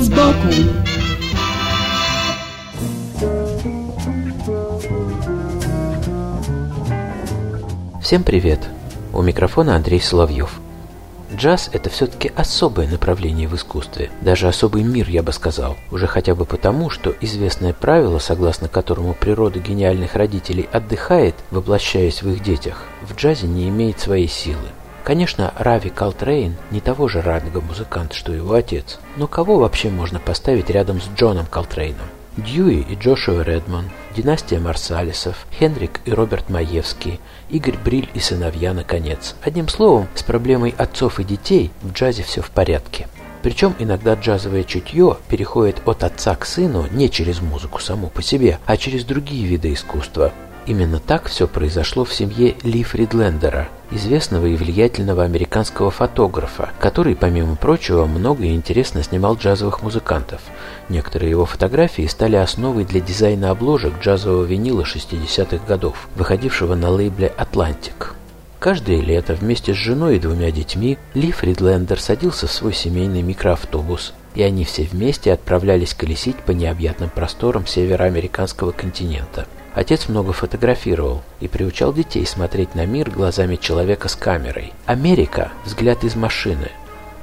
Вид сбоку Всем привет! У микрофона Андрей Соловьев. Джаз – это все-таки особое направление в искусстве, даже особый мир, я бы сказал, уже хотя бы потому, что известное правило, согласно которому природа гениальных родителей отдыхает, воплощаясь в их детях, в джазе не имеет своей силы. Конечно, Рави Колтрейн не того же ранга музыкант, что его отец, но кого вообще можно поставить рядом с Джоном Колтрейном? Дьюи и Джошуа Редман, династия Марсалисов, Хенрик и Роберт Майевский, Игорь Бриль и сыновья, наконец. Одним словом, с проблемой отцов и детей в джазе все в порядке. Причем иногда джазовое чутье переходит от отца к сыну не через музыку саму по себе, а через другие виды искусства. Именно так все произошло в семье Ли Фридлендера, известного и влиятельного американского фотографа, который, помимо прочего, много и интересно снимал джазовых музыкантов. Некоторые его фотографии стали основой для дизайна обложек джазового винила 60-х годов, выходившего на лейбле «Атлантик». Каждое лето вместе с женой и двумя детьми Ли Фридлендер садился в свой семейный микроавтобус, и они все вместе отправлялись колесить по необъятным просторам североамериканского континента. Отец много фотографировал и приучал детей смотреть на мир глазами человека с камерой. Америка – взгляд из машины.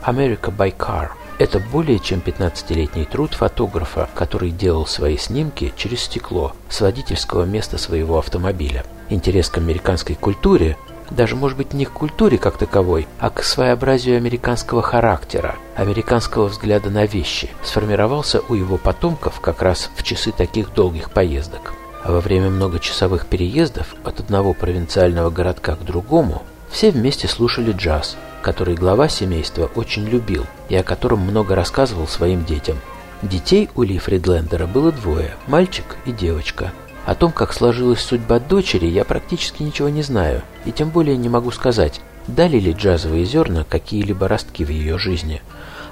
America by car – это более чем 15-летний труд фотографа, который делал свои снимки через стекло с водительского места своего автомобиля. Интерес к американской культуре даже, может быть, не к культуре как таковой, а к своеобразию американского характера, американского взгляда на вещи, сформировался у его потомков как раз в часы таких долгих поездок. А во время многочасовых переездов от одного провинциального городка к другому все вместе слушали джаз, который глава семейства очень любил и о котором много рассказывал своим детям. Детей у Ли Фридлендера было двое – мальчик и девочка. О том, как сложилась судьба дочери, я практически ничего не знаю, и тем более не могу сказать, дали ли джазовые зерна какие-либо ростки в ее жизни.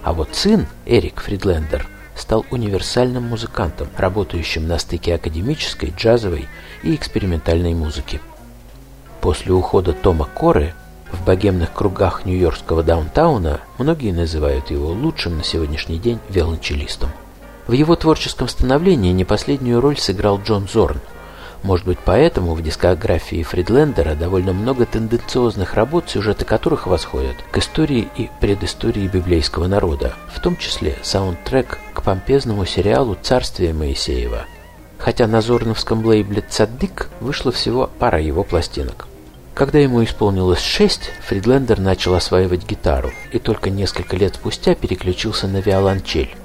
А вот сын, Эрик Фридлендер, стал универсальным музыкантом, работающим на стыке академической, джазовой и экспериментальной музыки. После ухода Тома Коры в богемных кругах нью-йоркского даунтауна многие называют его лучшим на сегодняшний день виолончелистом. В его творческом становлении не последнюю роль сыграл Джон Зорн – может быть, поэтому в дискографии Фридлендера довольно много тенденциозных работ, сюжеты которых восходят к истории и предыстории библейского народа, в том числе саундтрек к помпезному сериалу «Царствие Моисеева». Хотя на зорновском лейбле «Цаддик» вышла всего пара его пластинок. Когда ему исполнилось шесть, Фридлендер начал осваивать гитару и только несколько лет спустя переключился на виолончель.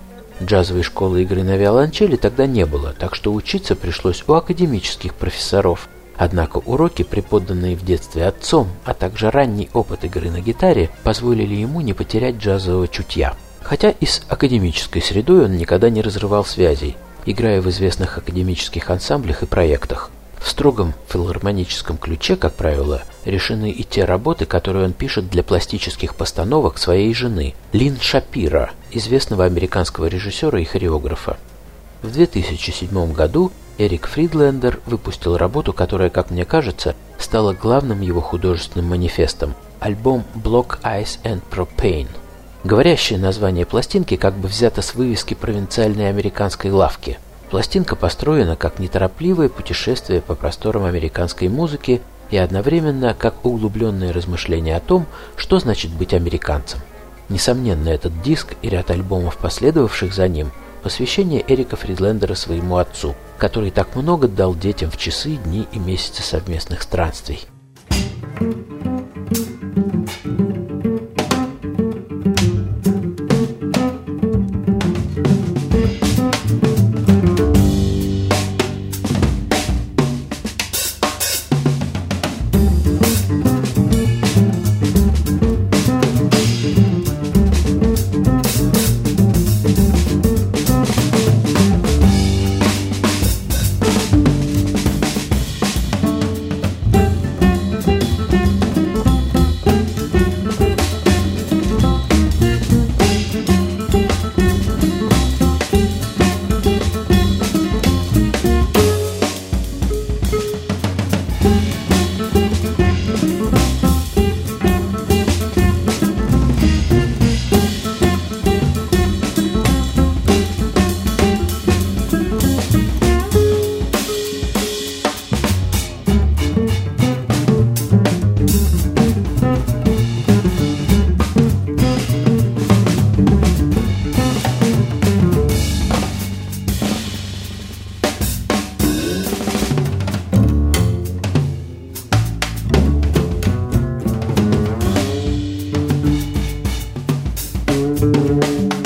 Джазовой школы игры на виолончели тогда не было, так что учиться пришлось у академических профессоров. Однако уроки, преподанные в детстве отцом, а также ранний опыт игры на гитаре, позволили ему не потерять джазового чутья. Хотя и с академической средой он никогда не разрывал связей, играя в известных академических ансамблях и проектах. В строгом филармоническом ключе, как правило, решены и те работы, которые он пишет для пластических постановок своей жены, Лин Шапира, известного американского режиссера и хореографа. В 2007 году Эрик Фридлендер выпустил работу, которая, как мне кажется, стала главным его художественным манифестом – альбом Block Ice and Propane. Говорящее название пластинки как бы взято с вывески провинциальной американской лавки – Пластинка построена как неторопливое путешествие по просторам американской музыки и одновременно как углубленное размышление о том, что значит быть американцем. Несомненно, этот диск и ряд альбомов, последовавших за ним, посвящение Эрика Фридлендера своему отцу, который так много дал детям в часы, дни и месяцы совместных странствий. Müzik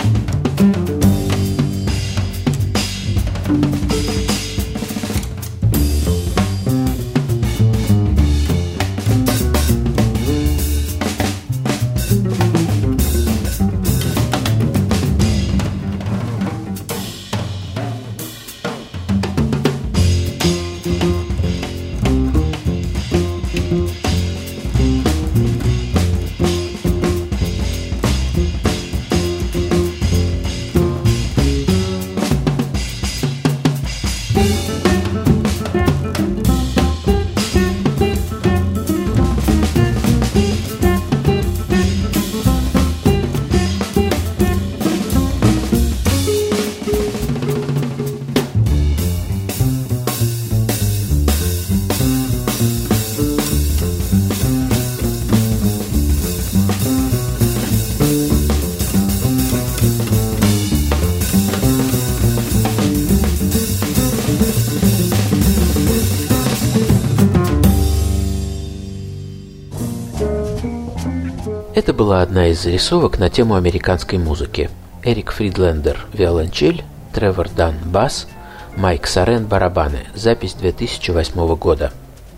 Это была одна из зарисовок на тему американской музыки. Эрик Фридлендер – виолончель, Тревор Дан – бас, Майк Сарен – барабаны. Запись 2008 года.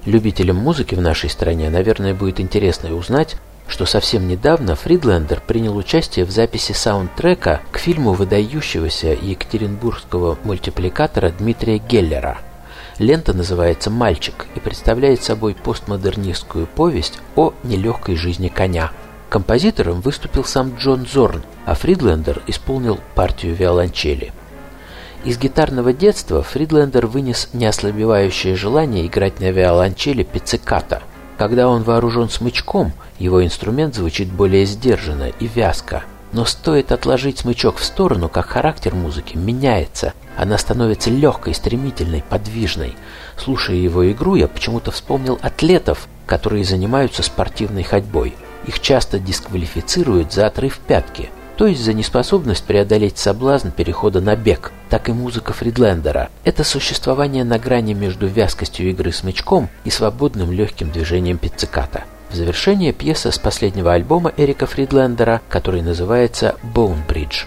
Любителям музыки в нашей стране, наверное, будет интересно узнать, что совсем недавно Фридлендер принял участие в записи саундтрека к фильму выдающегося екатеринбургского мультипликатора Дмитрия Геллера. Лента называется «Мальчик» и представляет собой постмодернистскую повесть о нелегкой жизни коня – Композитором выступил сам Джон Зорн, а Фридлендер исполнил партию виолончели. Из гитарного детства Фридлендер вынес неослабевающее желание играть на виолончели пицциката. Когда он вооружен смычком, его инструмент звучит более сдержанно и вязко. Но стоит отложить смычок в сторону, как характер музыки меняется. Она становится легкой, стремительной, подвижной. Слушая его игру, я почему-то вспомнил атлетов, которые занимаются спортивной ходьбой. Их часто дисквалифицируют за отрыв пятки, то есть за неспособность преодолеть соблазн перехода на бег, так и музыка Фридлендера. Это существование на грани между вязкостью игры смычком и свободным легким движением пицциката. В завершение пьеса с последнего альбома Эрика Фридлендера, который называется «Bone Bridge».